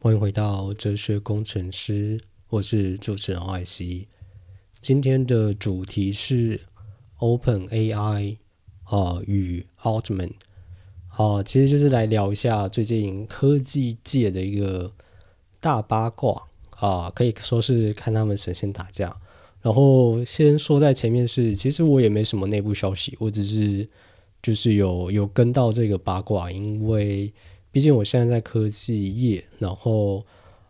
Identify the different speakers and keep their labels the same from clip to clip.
Speaker 1: 欢迎回到哲学工程师，我是主持人艾希。今天的主题是 Open AI 啊与 Altman 啊，其实就是来聊一下最近科技界的一个大八卦啊，可以说是看他们神仙打架。然后先说在前面是，其实我也没什么内部消息，我只是就是有有跟到这个八卦，因为。毕竟我现在在科技业，然后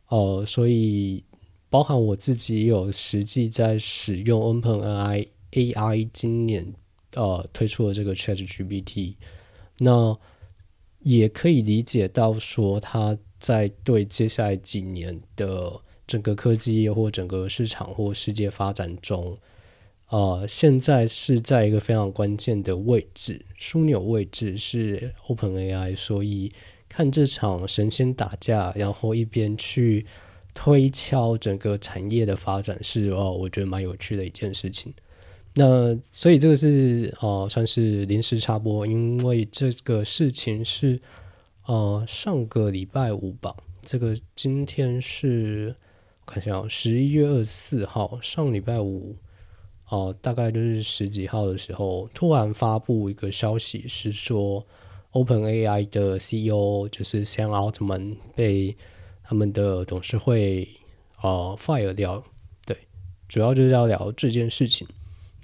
Speaker 1: 呃，所以包含我自己有实际在使用 OpenAI AI 今年呃推出的这个 ChatGPT，那也可以理解到说，它在对接下来几年的整个科技业或整个市场或世界发展中，呃，现在是在一个非常关键的位置，枢纽位置是 OpenAI，所以。看这场神仙打架，然后一边去推敲整个产业的发展，是哦，我觉得蛮有趣的一件事情。那所以这个是哦，算是临时插播，因为这个事情是呃上个礼拜五吧，这个今天是看一下十一月二十四号，上礼拜五哦，大概就是十几号的时候，突然发布一个消息，是说。OpenAI 的 CEO 就是 Sam Altman 被他们的董事会呃 fire 掉，对，主要就是要聊这件事情。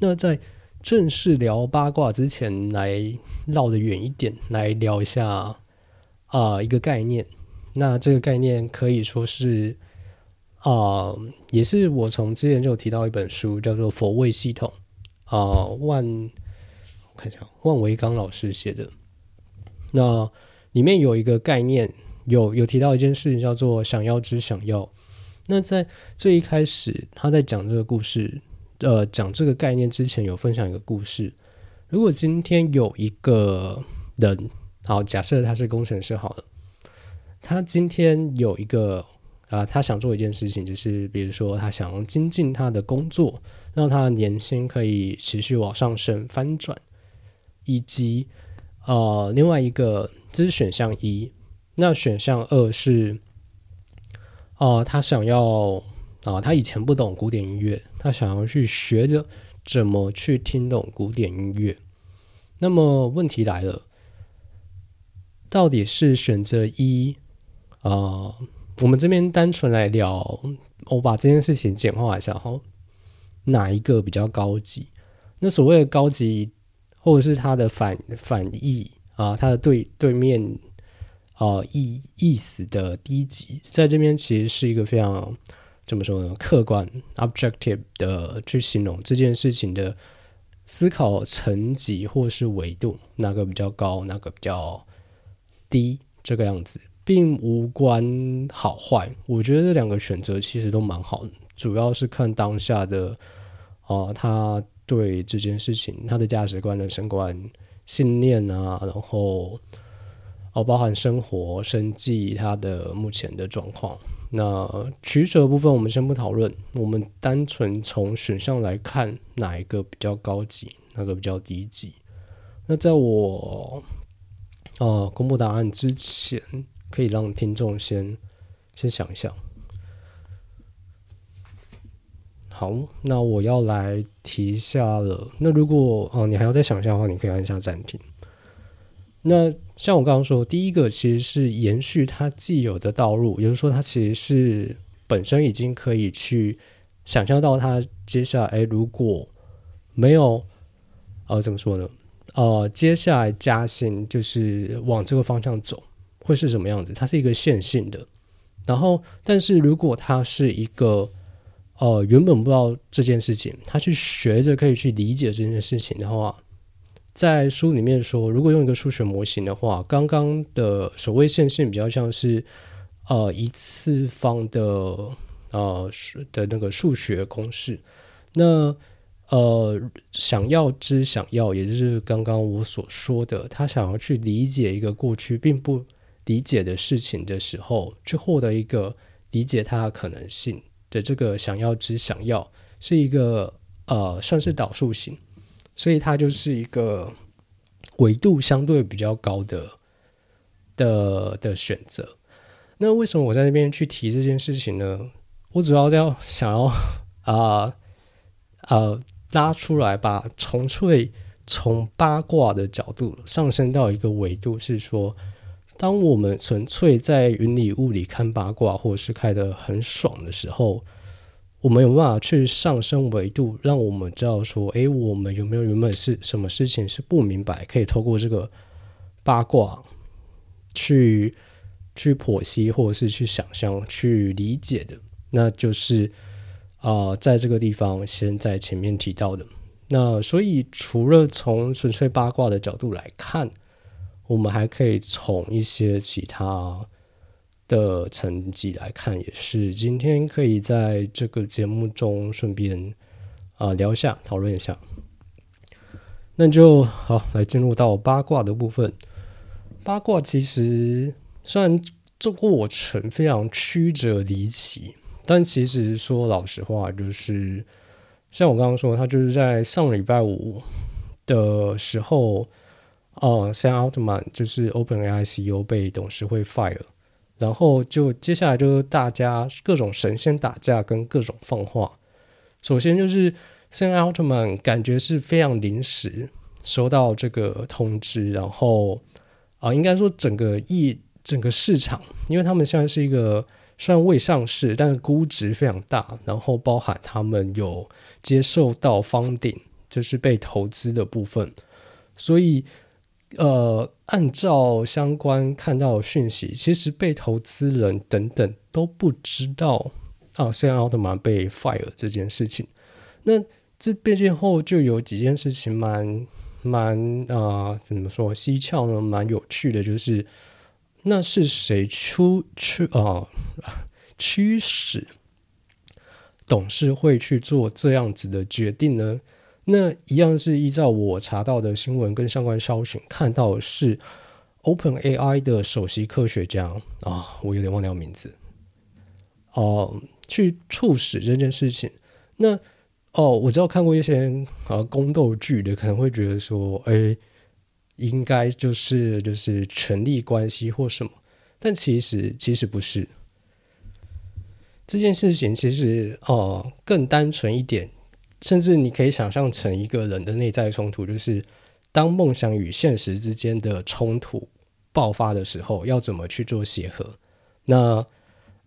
Speaker 1: 那在正式聊八卦之前，来绕得远一点，来聊一下啊一个概念。那这个概念可以说是啊，也是我从之前就提到一本书，叫做《佛位系统》啊，万我看一下，万维刚老师写的。那里面有一个概念，有有提到一件事情，叫做“想要之想要”。那在最一开始，他在讲这个故事，呃，讲这个概念之前，有分享一个故事。如果今天有一个人，好，假设他是工程师，好了，他今天有一个啊，他想做一件事情，就是比如说他想精进他的工作，让他的年薪可以持续往上升、翻转，以及。呃，另外一个这是选项一，那选项二是，哦，他想要啊，他以前不懂古典音乐，他想要去学着怎么去听懂古典音乐。那么问题来了，到底是选择一啊？我们这边单纯来聊，我把这件事情简化一下哈，哪一个比较高级？那所谓的高级。或者是它的反反义啊，它的对对面啊意意思的低级，在这边其实是一个非常怎么说呢？客观 （objective） 的去形容这件事情的思考层级或是维度，哪个比较高，哪个比较低，这个样子，并无关好坏。我觉得这两个选择其实都蛮好的，主要是看当下的啊，他。对这件事情，他的价值观、人生观、信念啊，然后哦，包含生活、生计，他的目前的状况。那取舍部分我们先不讨论，我们单纯从选项来看，哪一个比较高级，哪个比较低级？那在我呃公布答案之前，可以让听众先先想一想。好，那我要来提一下了。那如果哦，你还要再想一下的话，你可以按下暂停。那像我刚刚说，第一个其实是延续它既有的道路，也就是说，它其实是本身已经可以去想象到它接下来，如果没有呃怎么说呢？呃，接下来加薪就是往这个方向走，会是什么样子？它是一个线性的。然后，但是如果它是一个哦，原本不知道这件事情，他去学着可以去理解这件事情的话，在书里面说，如果用一个数学模型的话，刚刚的所谓线性比较像是呃一次方的呃的那个数学公式。那呃想要之想要，也就是刚刚我所说的，他想要去理解一个过去并不理解的事情的时候，去获得一个理解它的可能性。的这个想要之想要是一个呃算是导数型，所以它就是一个维度相对比较高的的的选择。那为什么我在那边去提这件事情呢？我主要要想要啊呃拉出来，把纯粹从八卦的角度上升到一个维度，是说，当我们纯粹在云里雾里看八卦，或者是开得很爽的时候，我们有办法去上升维度，让我们知道说，诶，我们有没有原本是什么事情是不明白，可以透过这个八卦去去剖析，或者是去想象、去理解的。那就是啊，在这个地方先在前面提到的。那所以除了从纯粹八卦的角度来看，我们还可以从一些其他的层级来看，也是今天可以在这个节目中顺便啊聊一下、讨论一下。那就好，来进入到八卦的部分。八卦其实虽然这过程非常曲折离奇。但其实说老实话，就是像我刚刚说，他就是在上礼拜五的时候，哦，Sam Altman 就是 OpenAI CEO 被董事会 fire，然后就接下来就是大家各种神仙打架跟各种放话。首先就是 Sam Altman 感觉是非常临时收到这个通知，然后啊，应该说整个一整个市场，因为他们现在是一个。虽然未上市，但是估值非常大，然后包含他们有接受到方顶，就是被投资的部分，所以呃，按照相关看到的讯息，其实被投资人等等都不知道啊，现在奥特曼被 fire 这件事情。那这变件后就有几件事情蛮蛮啊，怎么说蹊跷呢？蛮有趣的，就是。那是谁出去啊？驱使董事会去做这样子的决定呢？那一样是依照我查到的新闻跟相关消息看到是 Open AI 的首席科学家啊，我有点忘掉名字哦，去促使这件事情。那哦，我知道看过一些啊宫斗剧的，可能会觉得说，哎。应该就是就是权力关系或什么，但其实其实不是。这件事情其实哦更单纯一点，甚至你可以想象成一个人的内在冲突，就是当梦想与现实之间的冲突爆发的时候，要怎么去做协和？那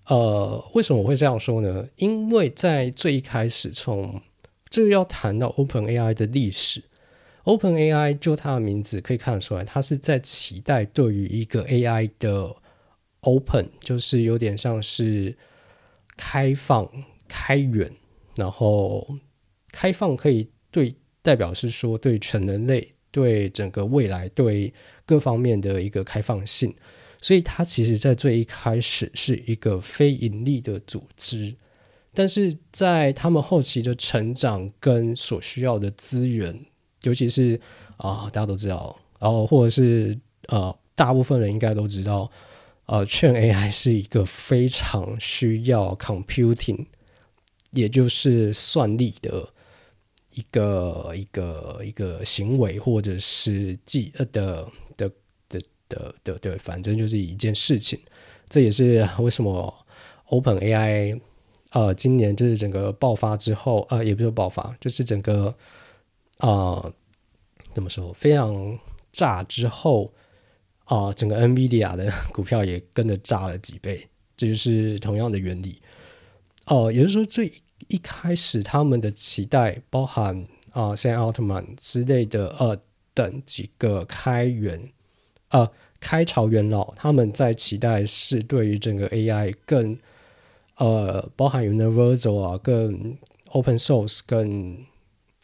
Speaker 1: 呃，为什么我会这样说呢？因为在最一开始，从这个要谈到 Open AI 的历史。Open AI 就它的名字可以看得出来，它是在期待对于一个 AI 的 Open，就是有点像是开放、开源，然后开放可以对代表是说对全人类、对整个未来、对各方面的一个开放性，所以它其实在最一开始是一个非盈利的组织，但是在他们后期的成长跟所需要的资源。尤其是啊，大家都知道，然后或者是呃，大部分人应该都知道，呃，劝 AI 是一个非常需要 computing，也就是算力的一个一个一个行为，或者是记呃的的的的的对，反正就是一件事情。这也是 为什么 Open AI 呃，今年就是整个爆发之后，呃，也不是爆发，就是整个。啊，怎么说？非常炸之后啊，整个 NVIDIA 的 股票也跟着炸了几倍，这就是同样的原理。哦，也就是说，最一开始他们的期待，包含啊，像奥特曼之类的呃等几个开源呃开朝元老，他们在期待是对于整个 AI 更呃包含 Universal 啊，更 Open Source 更。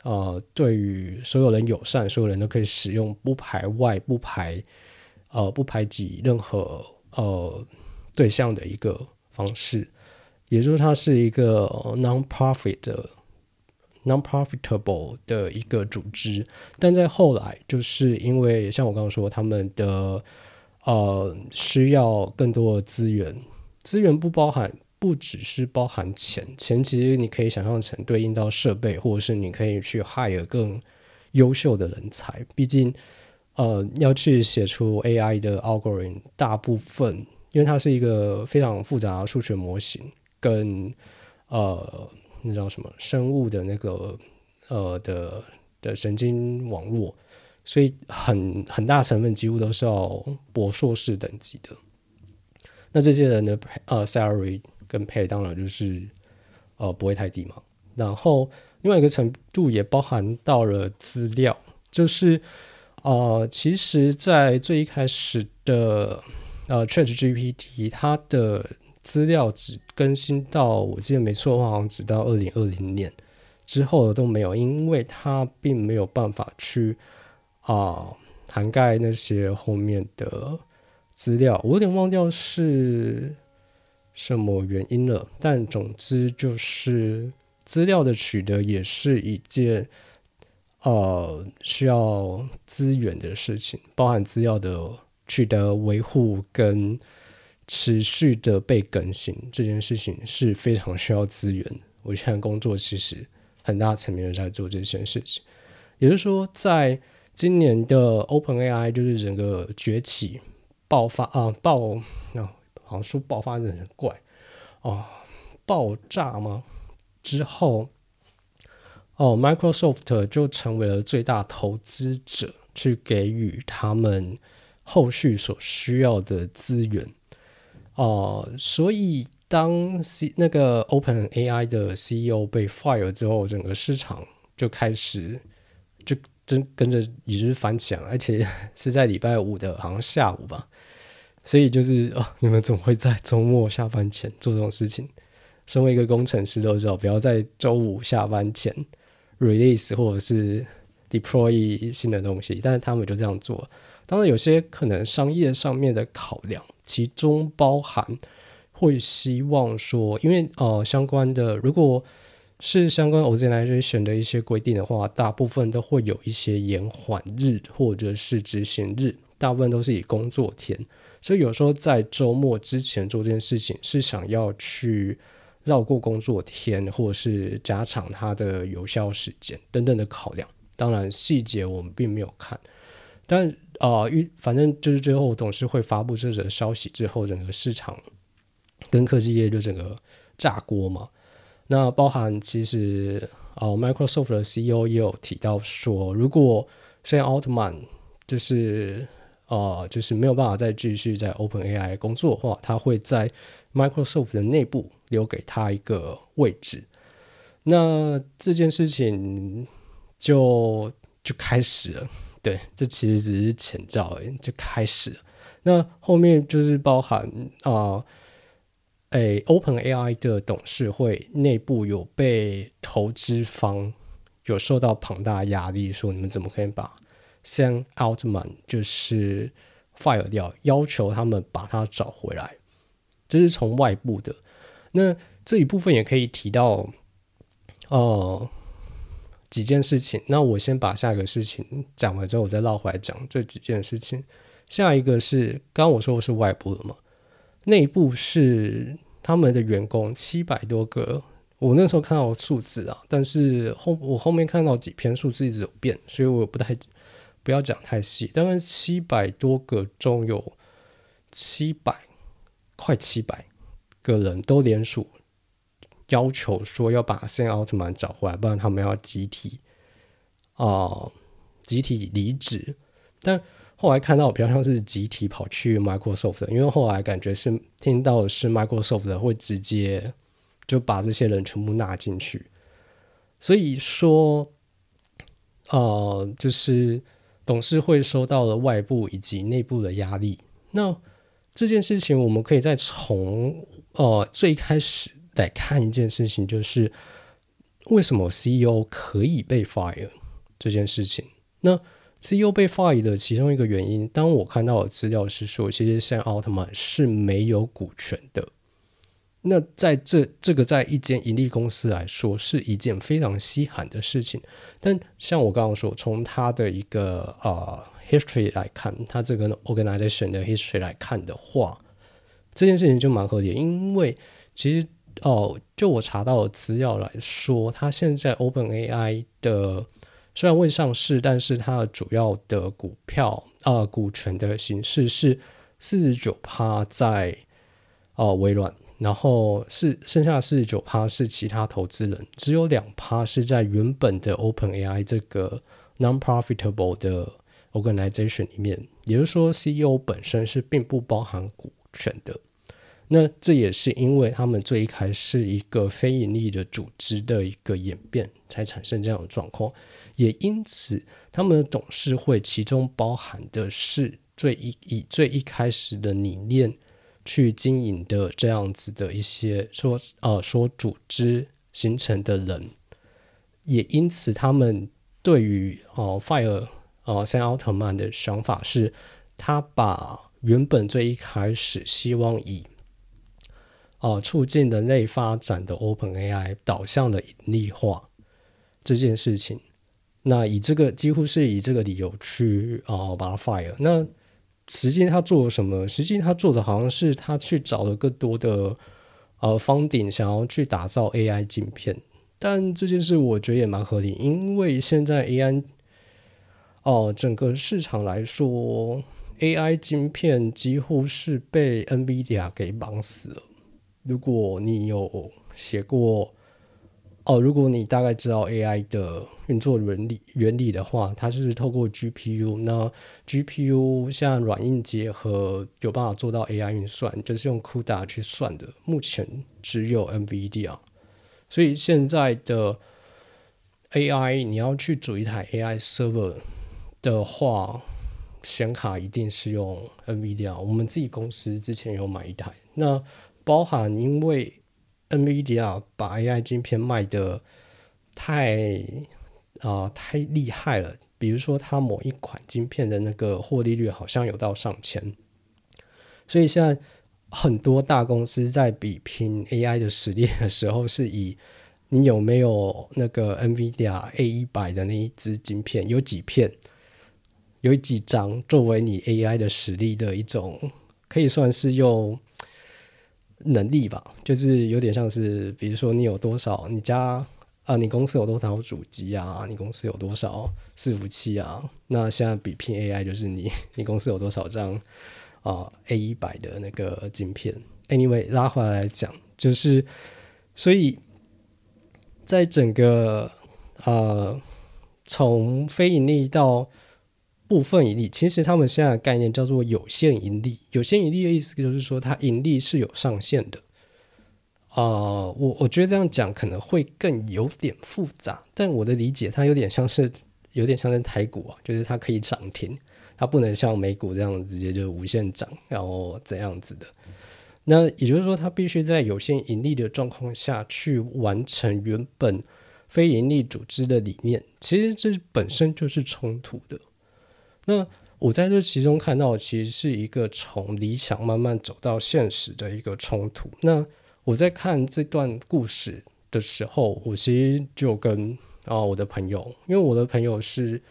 Speaker 1: 呃，对于所有人友善，所有人都可以使用，不排外，不排，呃，不排挤任何呃对象的一个方式，也就是它是一个 non-profit 的 non-profitable 的一个组织，但在后来，就是因为像我刚刚说，他们的呃需要更多的资源，资源不包含。不只是包含钱，钱其实你可以想象成对应到设备，或者是你可以去 hire 更优秀的人才。毕竟，呃，要去写出 AI 的 algorithm，大部分因为它是一个非常复杂的数学模型，跟呃那叫什么生物的那个呃的的神经网络，所以很很大成分几乎都是要博硕士等级的。那这些人的呃 salary 跟 pay 当然就是呃不会太低嘛。然后另外一个程度也包含到了资料，就是呃其实，在最一开始的呃 Chat GPT 它的资料只更新到我记得没错的话，好像只到二零二零年之后的都没有，因为它并没有办法去啊涵盖那些后面的。资料我有点忘掉是什么原因了，但总之就是资料的取得也是一件呃需要资源的事情，包含资料的取得、维护跟持续的被更新这件事情是非常需要资源。我现在工作其实很大层面在做这件事情，也就是说，在今年的 Open AI 就是整个崛起。爆发啊爆，啊好像说爆发的很怪哦，爆炸吗？之后哦，Microsoft 就成为了最大投资者，去给予他们后续所需要的资源哦。所以当 C 那个 Open AI 的 CEO 被 fire 之后，整个市场就开始就真跟着也是翻墙，而且是在礼拜五的好像下午吧。所以就是哦，你们总会在周末下班前做这种事情。身为一个工程师都知道，不要在周五下班前 release 或者是 deploy 新的东西。但是他们就这样做。当然，有些可能商业上面的考量，其中包含会希望说，因为呃相关的，如果是相关 organization 的一些规定的话，大部分都会有一些延缓日或者是执行日，大部分都是以工作天。所以有时候在周末之前做这件事情，是想要去绕过工作天，或者是加长它的有效时间等等的考量。当然细节我们并没有看，但啊，预反正就是最后董事会发布这则消息之后，整个市场跟科技业就整个炸锅嘛。那包含其实啊，Microsoft 的 CEO 也有提到说，如果现在奥特曼就是。呃，就是没有办法再继续在 Open AI 工作的话，他会在 Microsoft 的内部留给他一个位置。那这件事情就就开始了。对，这其实只是前兆而已，就开始了。那后面就是包含啊，诶，Open AI 的董事会内部有被投资方有受到庞大压力，说你们怎么可以把 Sam Altman 就是 fire 掉，要求他们把它找回来，这是从外部的。那这一部分也可以提到，呃，几件事情。那我先把下一个事情讲完之后，我再绕回来讲这几件事情。下一个是，刚刚我说的是外部的嘛？内部是他们的员工七百多个，我那时候看到数字啊，但是后我后面看到几篇数字一直有变，所以我不太。不要讲太细，大概七百多个中有七百，快七百个人都联署要求说要把圣奥特曼找回来，不然他们要集体啊集体离职。但后来看到比较像是集体跑去 Microsoft，因为后来感觉是听到是 Microsoft 会直接就把这些人全部纳进去，所以说，呃，就是。董事会收到了外部以及内部的压力。那这件事情，我们可以再从呃最开始来看一件事情，就是为什么 CEO 可以被 fire 这件事情。那 CEO 被 fire 的其中一个原因，当我看到的资料是说，其实像奥特曼是没有股权的。那在这这个在一间盈利公司来说是一件非常稀罕的事情，但像我刚刚说，从他的一个呃 history 来看，他这个 organization 的 history 来看的话，这件事情就蛮合理，因为其实哦，就我查到的资料来说，它现在 Open AI 的虽然未上市，但是它的主要的股票啊股权的形式是四十九趴在哦微软，然后是剩下四十九趴是其他投资人，只有两趴是在原本的 Open AI 这个 non-profitable 的 organization 里面，也就是说 CEO 本身是并不包含股权的。那这也是因为他们最一开始一个非盈利的组织的一个演变，才产生这样的状况。也因此，他们的董事会其中包含的是最一以最一开始的理念去经营的这样子的一些说呃说组织形成的人。也因此，他们对于哦 Fire 哦 Sam Altman 的想法是，他把原本最一开始希望以哦促进人类发展的 Open AI 导向的盈利化这件事情。那以这个几乎是以这个理由去啊把它 fire。那实际他做了什么？实际他做的好像是他去找了更多的呃方顶，想要去打造 AI 镜片。但这件事我觉得也蛮合理，因为现在 AI 哦整个市场来说，AI 晶片几乎是被 NVIDIA 给绑死了。如果你有写过。哦，如果你大概知道 AI 的运作原理原理的话，它是透过 GPU，那 GPU 像软硬结合有办法做到 AI 运算，就是用 CUDA 去算的。目前只有 NVIDIA，所以现在的 AI 你要去组一台 AI server 的话，显卡一定是用 NVIDIA。我们自己公司之前有买一台，那包含因为。NVIDIA 把 AI 晶片卖的太啊太厉害了，比如说它某一款晶片的那个获利率好像有到上千，所以现在很多大公司在比拼 AI 的实力的时候，是以你有没有那个 NVIDIA A 一百的那一支晶片，有几片，有几张作为你 AI 的实力的一种，可以算是用。能力吧，就是有点像是，比如说你有多少，你家啊，你公司有多少主机啊，你公司有多少伺服器啊？那现在比拼 AI 就是你，你公司有多少张啊 A 一百的那个晶片？Anyway，拉回来讲，就是所以在整个呃从非盈利到部分盈利，其实他们现在的概念叫做有限盈利。有限盈利的意思就是说，它盈利是有上限的。啊，我我觉得这样讲可能会更有点复杂，但我的理解，它有点像是有点像是台股啊，就是它可以涨停，它不能像美股这样直接就无限涨，然后怎样子的。那也就是说，它必须在有限盈利的状况下去完成原本非盈利组织的理念，其实这本身就是冲突的。那我在这其中看到，其实是一个从理想慢慢走到现实的一个冲突。那我在看这段故事的时候，我其实就跟啊我的朋友，因为我的朋友是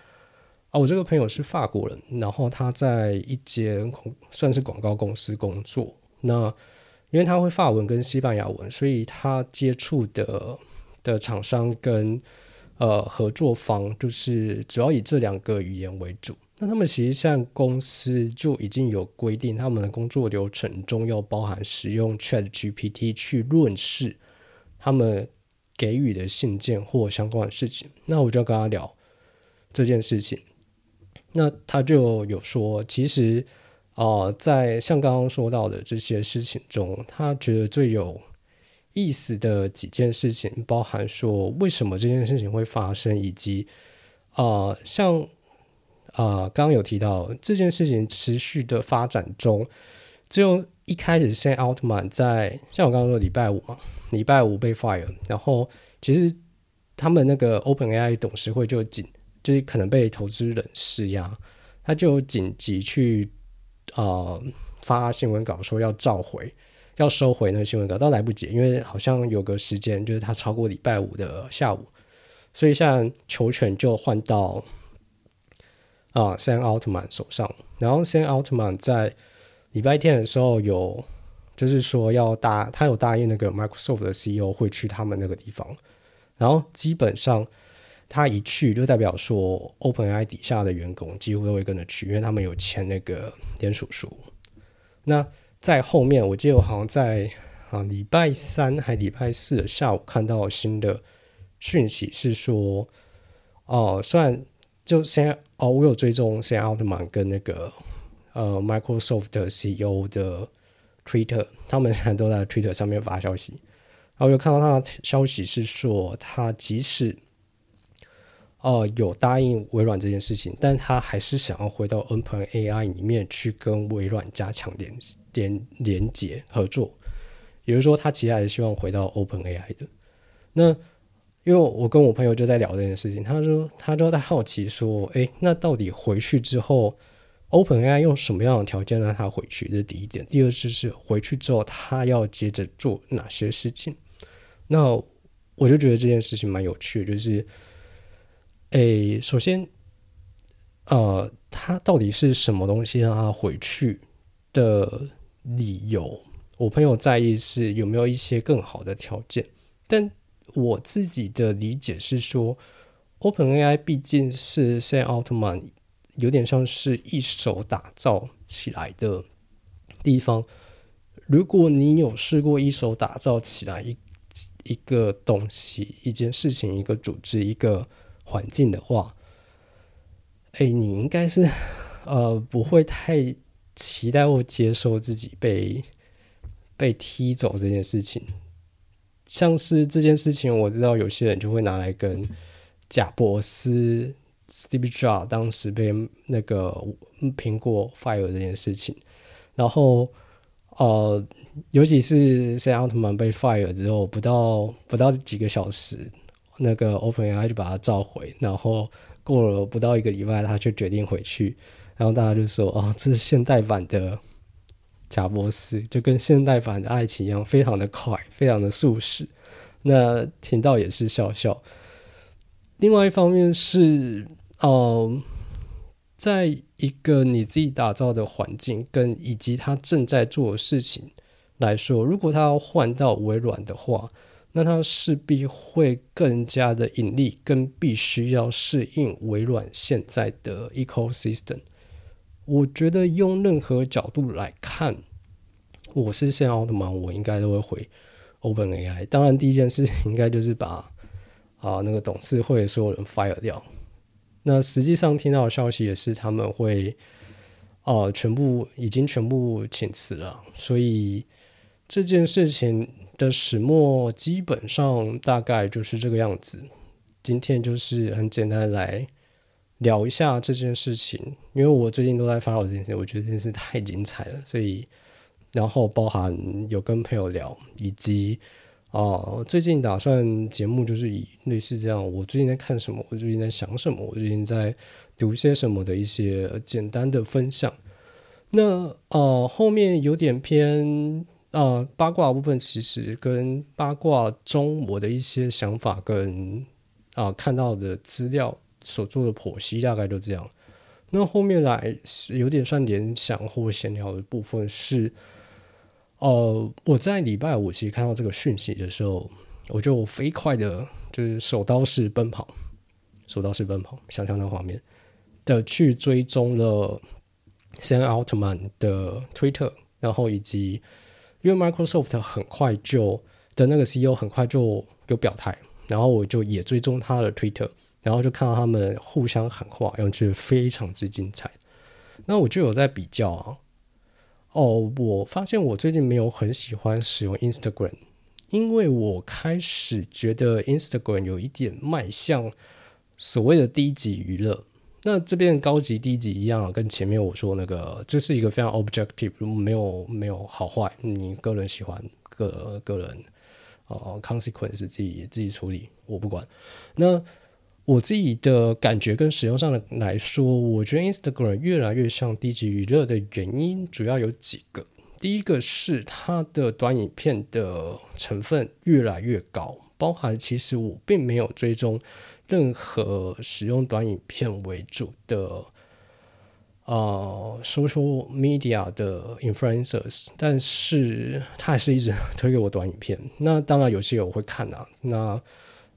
Speaker 1: 啊我这个朋友是法国人，然后他在一间算是广告公司工作。那因为他会法文跟西班牙文，所以他接触的的厂商跟呃合作方，就是主要以这两个语言为主。那他们其实像公司就已经有规定，他们的工作流程中要包含使用 Chat GPT 去论事他们给予的信件或相关的事情。那我就要跟他聊这件事情。那他就有说，其实啊，在像刚刚说到的这些事情中，他觉得最有意思的几件事情，包含说为什么这件事情会发生，以及啊，像。啊，刚刚有提到这件事情持续的发展中，就一开始先奥特曼在像我刚刚说礼拜五嘛，礼拜五被 fire，然后其实他们那个 Open AI 董事会就紧，就是可能被投资人施压，他就紧急去啊发新闻稿说要召回，要收回那个新闻稿，都来不及，因为好像有个时间就是他超过礼拜五的下午，所以像球权就换到。啊，Sam Altman 手上，然后 Sam Altman 在礼拜天的时候有，就是说要答，他有答应那个 Microsoft 的 CEO 会去他们那个地方，然后基本上他一去就代表说 OpenAI 底下的员工几乎都会跟着去，因为他们有签那个联署书，那在后面，我记得我好像在啊礼拜三还礼拜四的下午看到新的讯息，是说哦，虽然就现在哦，我有追踪现在奥特曼跟那个呃 Microsoft 的 CEO 的 Twitter，他们现在都在 Twitter 上面发消息。然后我就看到他的消息是说，他即使哦有答应微软这件事情，但他还是想要回到 Open AI 里面去跟微软加强连连连接合作。也就是说，他其实还是希望回到 Open AI 的。那因为我跟我朋友就在聊这件事情，他说他就在好奇说，诶，那到底回去之后，Open AI 用什么样的条件让他回去？这是第一点。第二就是回去之后，他要接着做哪些事情？那我就觉得这件事情蛮有趣，就是，诶，首先，呃，他到底是什么东西让他回去的理由？我朋友在意是有没有一些更好的条件，但我自己的理解是说，OpenAI 毕竟是 Sam Altman 有点像是一手打造起来的地方。如果你有试过一手打造起来一一个东西、一件事情、一个组织、一个环境的话，哎，你应该是呃不会太期待或接受自己被被踢走这件事情。像是这件事情，我知道有些人就会拿来跟贾伯斯 （Steve Jobs） 当时被那个苹果 fire 这件事情，然后。呃，尤其是在奥特曼被 fire 之后，不到不到几个小时，那个 OpenAI 就把他召回，然后过了不到一个礼拜，他就决定回去，然后大家就说：“哦，这是现代版的贾伯斯，就跟现代版的爱情一样，非常的快，非常的速食。”那听到也是笑笑。另外一方面是，哦。在一个你自己打造的环境跟以及他正在做的事情来说，如果他要换到微软的话，那他势必会更加的盈利，跟必须要适应微软现在的 ecosystem。我觉得用任何角度来看，我是现奥特曼，我应该都会回 Open AI。当然，第一件事应该就是把啊那个董事会所有人 fire 掉。那实际上听到的消息也是他们会，啊，全部已经全部请辞了，所以这件事情的始末基本上大概就是这个样子。今天就是很简单来聊一下这件事情，因为我最近都在发我这件事情，我觉得这件事太精彩了，所以然后包含有跟朋友聊，以及。哦，最近打算节目就是以类似这样，我最近在看什么，我最近在想什么，我最近在读些什么的一些简单的分享。那呃，后面有点偏啊八卦部分，其实跟八卦中我的一些想法跟啊看到的资料所做的剖析，大概就这样。那后面来是有点算联想或闲聊的部分是。呃，我在礼拜五其实看到这个讯息的时候，我就飞快的，就是手刀式奔跑，手刀式奔跑，想象那画面的去追踪了 Sam Altman 的推特，然后以及因为 Microsoft 很快就的那个 CEO 很快就有表态，然后我就也追踪他的推特，然后就看到他们互相喊话，然后觉得非常之精彩。那我就有在比较啊。哦，我发现我最近没有很喜欢使用 Instagram，因为我开始觉得 Instagram 有一点迈向所谓的低级娱乐。那这边高级低级一样，跟前面我说那个，这是一个非常 objective，没有没有好坏，你个人喜欢，个个人呃 consequence 自己自己处理，我不管。那我自己的感觉跟使用上的来说，我觉得 Instagram 越来越像低级娱乐的原因主要有几个。第一个是它的短影片的成分越来越高，包含其实我并没有追踪任何使用短影片为主的啊 social media 的 influencers，但是他还是一直 推给我短影片。那当然有些我会看啊，那。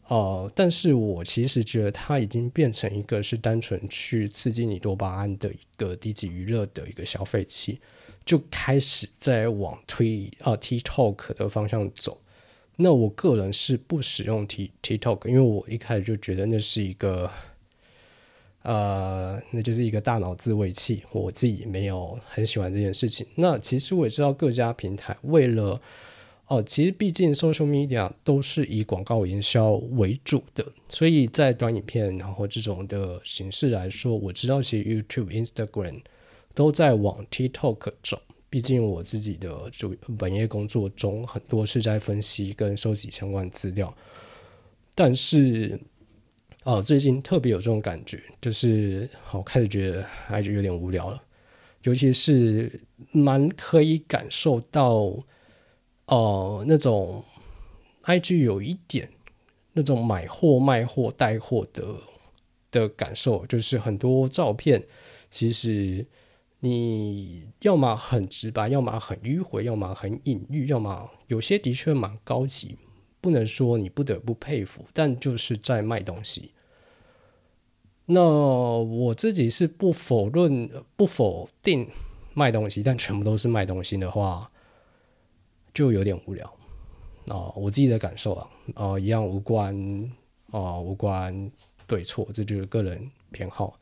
Speaker 1: 呃，但是我其实觉得它已经变成一个是单纯去刺激你多巴胺的一个低级娱乐的一个消费器。就开始在往推啊 TikTok 的方向走。那我个人是不使用 T TikTok，因为我一开始就觉得那是一个，呃，那就是一个大脑自慰器，我自己没有很喜欢这件事情。那其实我也知道各家平台为了，哦，其实毕竟 social media 都是以广告营销为主的，所以在短影片然后这种的形式来说，我知道其实 YouTube、Instagram 都在往 TikTok 走。毕竟我自己的主本业工作中很多是在分析跟收集相关资料，但是哦，最近特别有这种感觉，就是我开始觉得还是有点无聊了，尤其是蛮可以感受到哦那种 IG 有一点那种买货卖货带货的的感受，就是很多照片其实。你要么很直白，要么很迂回，要么很隐喻，要么有些的确蛮高级，不能说你不得不佩服，但就是在卖东西。那我自己是不否认、不否定卖东西，但全部都是卖东西的话，就有点无聊啊。我自己的感受啊，啊，一样无关啊，无关对错，这就是个人偏好。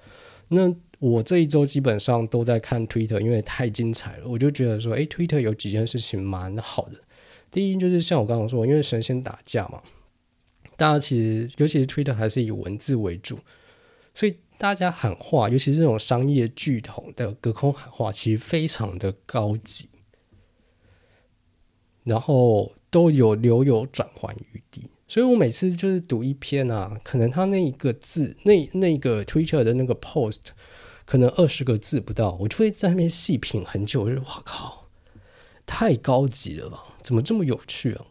Speaker 1: 那。我这一周基本上都在看 Twitter，因为太精彩了，我就觉得说，诶 t w i t t e r 有几件事情蛮好的。第一就是像我刚刚说，因为神仙打架嘛，大家其实尤其是 Twitter 还是以文字为主，所以大家喊话，尤其是这种商业巨头的隔空喊话，其实非常的高级，然后都有留有转换余地。所以我每次就是读一篇啊，可能他那一个字，那那个 Twitter 的那个 post。可能二十个字不到，我就会在那边细品很久。我就哇靠，太高级了吧？怎么这么有趣啊？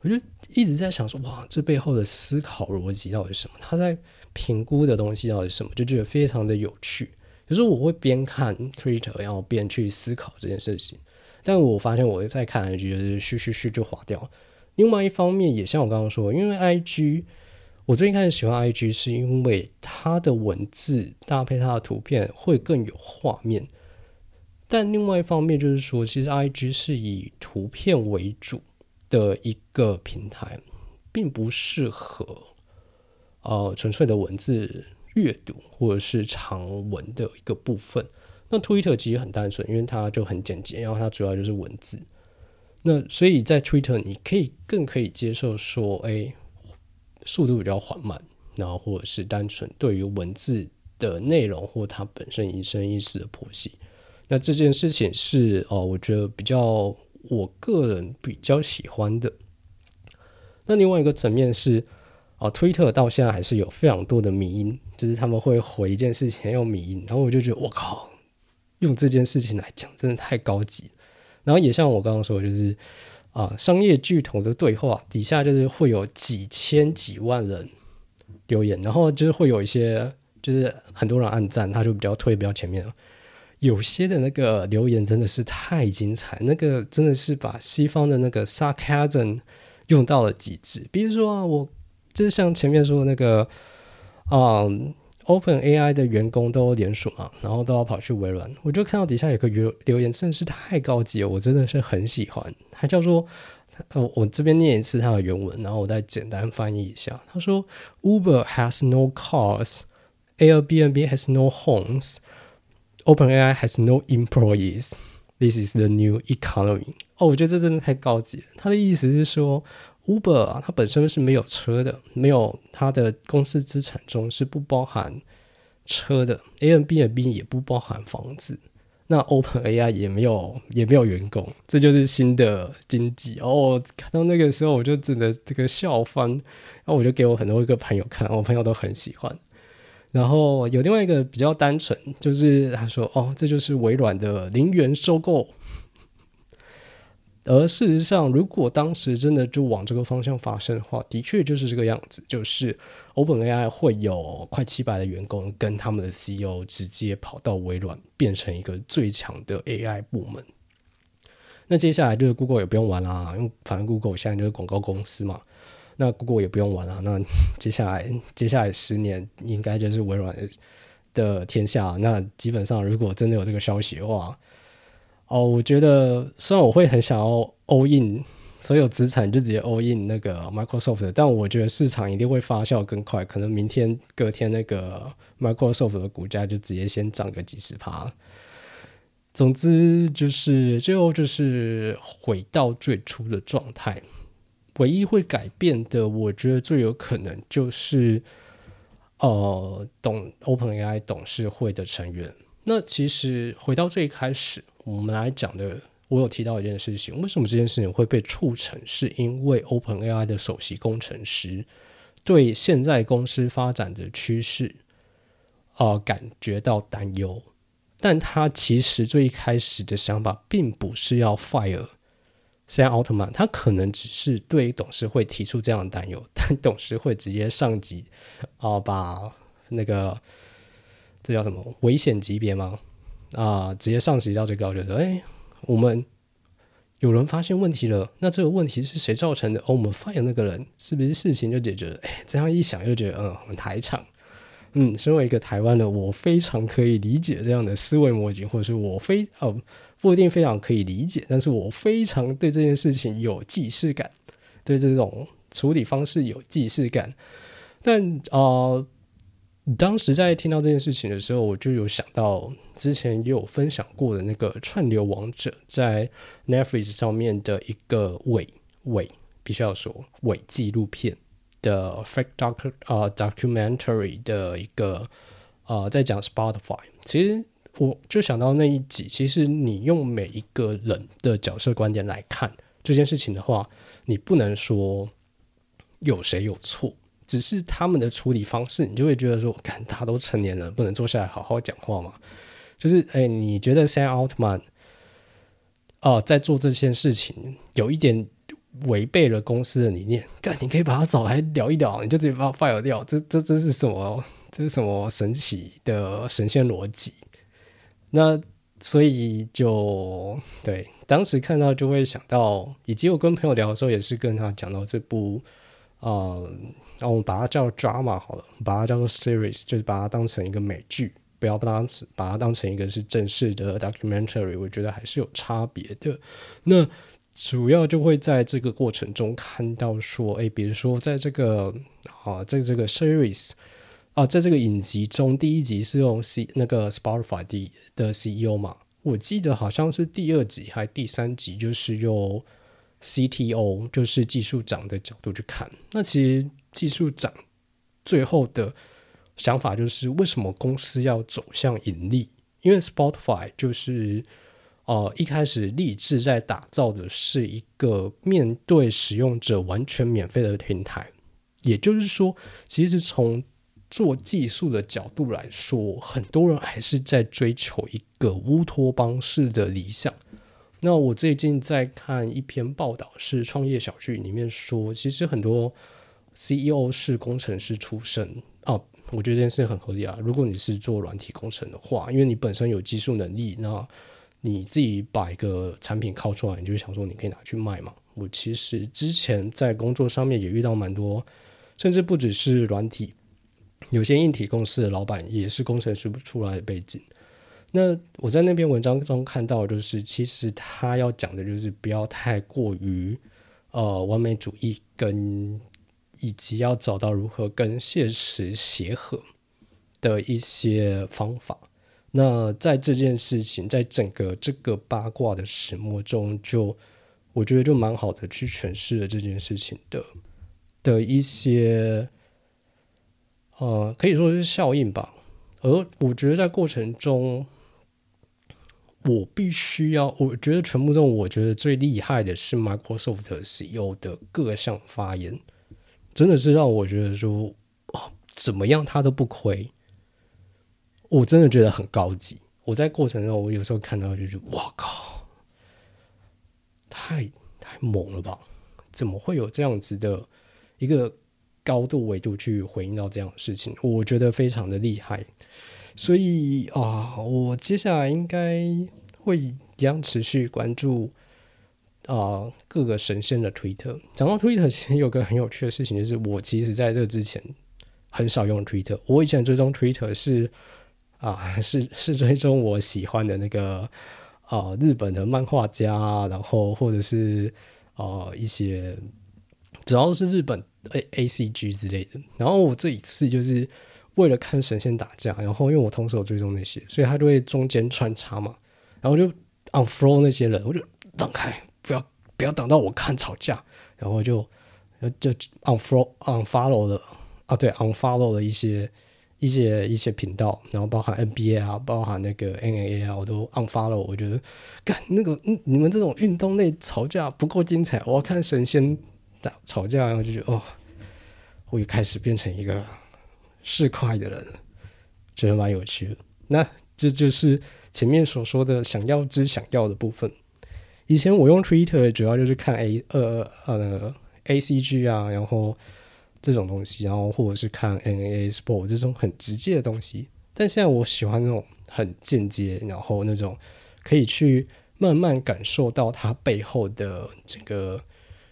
Speaker 1: 我就一直在想说，哇，这背后的思考逻辑到底是什么？他在评估的东西到底是什么？就觉得非常的有趣。有时候我会边看 Twitter，然后边去思考这件事情。但我发现我在看 IG，就是嘘嘘嘘就划掉。另外一方面，也像我刚刚说，因为 IG。我最近开始喜欢 IG，是因为它的文字搭配它的图片会更有画面。但另外一方面就是说，其实 IG 是以图片为主的一个平台，并不适合呃纯粹的文字阅读或者是长文的一个部分。那 Twitter 其实很单纯，因为它就很简洁，然后它主要就是文字。那所以在 Twitter 你可以更可以接受说，哎。速度比较缓慢，然后或者是单纯对于文字的内容或它本身一生一世的剖析，那这件事情是哦，我觉得比较我个人比较喜欢的。那另外一个层面是哦，推特到现在还是有非常多的迷音，就是他们会回一件事情用迷音，然后我就觉得我靠，用这件事情来讲真的太高级。然后也像我刚刚说，就是。啊，商业巨头的对话底下就是会有几千几万人留言，然后就是会有一些就是很多人按赞，他就比较推比较前面了。有些的那个留言真的是太精彩，那个真的是把西方的那个 sarcasm 用到了极致。比如说啊，我就是像前面说的那个，嗯。Open AI 的员工都联署嘛，然后都要跑去微软。我就看到底下有个留留言，真的是太高级了，我真的是很喜欢。他叫做呃，我这边念一次他的原文，然后我再简单翻译一下。他说：“Uber has no cars, Airbnb has no homes, Open AI has no employees. This is the new economy。”哦，我觉得这真的太高级了。他的意思是说。Uber 啊，它本身是没有车的，没有它的公司资产中是不包含车的。Airbnb 也不包含房子，那 OpenAI 也没有也没有员工，这就是新的经济哦。看到那个时候，我就真的这个笑翻，然后我就给我很多一个朋友看，我朋友都很喜欢。然后有另外一个比较单纯，就是他说：“哦，这就是微软的零元收购。”而事实上，如果当时真的就往这个方向发生的话，的确就是这个样子，就是 OpenAI 会有快七百的员工跟他们的 CEO 直接跑到微软，变成一个最强的 AI 部门。那接下来就是 Google 也不用玩啦，因为反正 Google 现在就是广告公司嘛。那 Google 也不用玩了，那接下来接下来十年应该就是微软的天下。那基本上，如果真的有这个消息的话，哦，我觉得虽然我会很想要 all in 所有资产就直接 all in 那个 Microsoft，但我觉得市场一定会发酵更快，可能明天隔天那个 Microsoft 的股价就直接先涨个几十趴。总之就是最后就是回到最初的状态，唯一会改变的，我觉得最有可能就是呃，董 OpenAI 董事会的成员。那其实回到最开始，我们来讲的，我有提到一件事情，为什么这件事情会被促成？是因为 OpenAI 的首席工程师对现在公司发展的趋势啊感觉到担忧。但他其实最一开始的想法并不是要 fire 塞奥特曼，他可能只是对董事会提出这样的担忧，但董事会直接上级啊，把那个这叫什么危险级别吗？啊，直接上级到最高，就说：“哎，我们有人发现问题了，那这个问题是谁造成的？哦，我们 fire 那个人是不是事情就解决了？哎，这样一想又觉得嗯，很台场。嗯，身为一个台湾的我，非常可以理解这样的思维模型，或者是我非哦不一定非常可以理解，但是我非常对这件事情有既视感，对这种处理方式有既视感。但啊，当时在听到这件事情的时候，我就有想到之前也有分享过的那个串流王者在 Netflix 上面的一个伪伪，必须要说伪纪录片。的 fake doc 啊 documentary 的一个呃，在讲 Spotify，其实我就想到那一集，其实你用每一个人的角色观点来看这件事情的话，你不能说有谁有错，只是他们的处理方式，你就会觉得说，看他都成年人，不能坐下来好好讲话嘛？就是哎，你觉得 Sam Altman 哦，在做这件事情有一点。违背了公司的理念，干你可以把他找来聊一聊，你就直接把他 fire 掉，这这这是什么？这是什么神奇的神仙逻辑？那所以就对，当时看到就会想到，以及我跟朋友聊的时候，也是跟他讲到这部，呃，然后我们把它叫 drama 好了，把它叫做 series，就是把它当成一个美剧，不要把它把它当成一个是正式的 documentary，我觉得还是有差别的。那主要就会在这个过程中看到说，哎，比如说在这个啊，在这个 series 啊，在这个影集中，第一集是用 C 那个 Spotify 的的 CEO 嘛，我记得好像是第二集还第三集，就是用 CTO，就是技术长的角度去看。那其实技术长最后的想法就是，为什么公司要走向盈利？因为 Spotify 就是。呃，一开始立志在打造的是一个面对使用者完全免费的平台，也就是说，其实从做技术的角度来说，很多人还是在追求一个乌托邦式的理想。那我最近在看一篇报道，是创业小聚里面说，其实很多 CEO 是工程师出身啊，我觉得这件事很合理啊。如果你是做软体工程的话，因为你本身有技术能力，那你自己把一个产品靠出来，你就想说你可以拿去卖嘛？我其实之前在工作上面也遇到蛮多，甚至不只是软体，有些硬体公司的老板也是工程师出来的背景。那我在那篇文章中看到，就是其实他要讲的就是不要太过于呃完美主义，跟以及要找到如何跟现实协和的一些方法。那在这件事情，在整个这个八卦的始末中，就我觉得就蛮好的去诠释了这件事情的的一些，呃，可以说是效应吧。而我觉得在过程中，我必须要，我觉得全部中，我觉得最厉害的是 Microsoft CEO 的各项发言，真的是让我觉得说，哦，怎么样他都不亏。我真的觉得很高级。我在过程中，我有时候看到就觉得，哇靠，太太猛了吧？怎么会有这样子的一个高度维度去回应到这样的事情？我觉得非常的厉害。所以啊，我接下来应该会一样持续关注啊各个神仙的推特。讲到推特，其实有个很有趣的事情，就是我其实在这之前很少用推特。我以前追踪推特是。啊，是是追踪我喜欢的那个啊日本的漫画家，然后或者是啊一些主要是日本 A A C G 之类的。然后我这一次就是为了看神仙打架，然后因为我同时有追踪那些，所以他就会中间穿插嘛，然后就 unfollow 那些人，我就让开，不要等到我看吵架，然后就就 unfollow unfollow 的啊，对 unfollow 的一些。一些一些频道，然后包含 NBA 啊，包含那个 NAA 啊，我都 unfollow。我觉得，干那个，你们这种运动类吵架不够精彩，我要看神仙打吵架，然后就觉得哦，我也开始变成一个市侩的人，觉得蛮有趣的。那这就是前面所说的想要之想要的部分。以前我用 Twitter 主要就是看 A 呃呃 ACG 啊，然后。这种东西，然后或者是看 N A Sport 这种很直接的东西，但现在我喜欢那种很间接，然后那种可以去慢慢感受到它背后的整个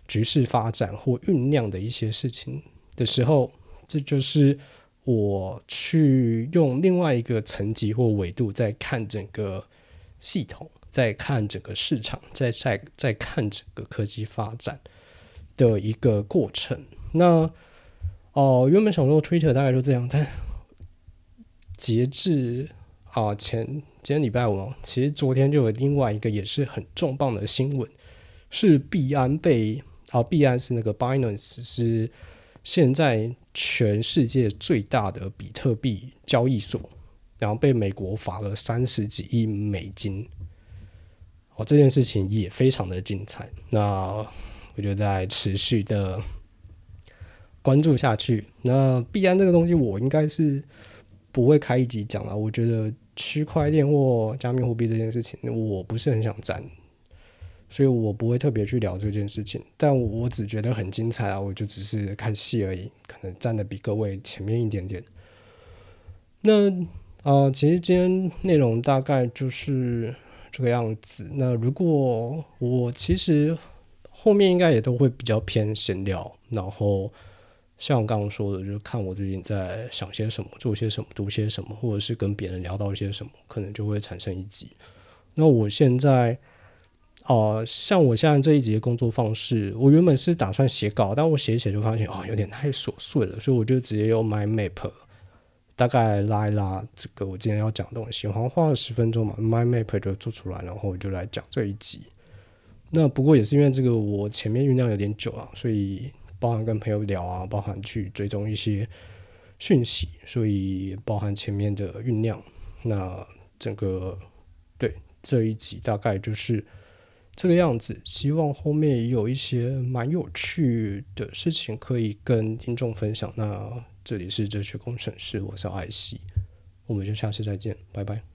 Speaker 1: 局势发展或酝酿的一些事情的时候，这就是我去用另外一个层级或维度在看整个系统，在看整个市场，在在在看整个科技发展的一个过程。那哦，原本想说 Twitter 大概就这样，但截至啊前今天礼拜五，其实昨天就有另外一个也是很重磅的新闻，是币安被啊币安是那个 Binance 是现在全世界最大的比特币交易所，然后被美国罚了三十几亿美金。这件事情也非常的精彩。那我就在持续的。关注下去，那币安这个东西，我应该是不会开一集讲了。我觉得区块链或加密货币这件事情，我不是很想沾，所以我不会特别去聊这件事情。但我只觉得很精彩啊，我就只是看戏而已，可能站的比各位前面一点点。那啊，其实今天内容大概就是这个样子。那如果我其实后面应该也都会比较偏闲聊，然后。像我刚刚说的，就是看我最近在想些什么，做些什么，读些什么，或者是跟别人聊到一些什么，可能就会产生一集。那我现在，哦，像我现在这一集的工作方式，我原本是打算写稿，但我写一写就发现哦，有点太琐碎了，所以我就直接用 My Map，大概拉一拉这个我今天要讲的东西，好像花了十分钟嘛，My Map 就做出来，然后我就来讲这一集。那不过也是因为这个我前面酝酿有点久了，所以。包含跟朋友聊啊，包含去追踪一些讯息，所以包含前面的酝酿。那整个对这一集大概就是这个样子。希望后面也有一些蛮有趣的事情可以跟听众分享。那这里是哲学工程师，我是艾希，我们就下期再见，拜拜。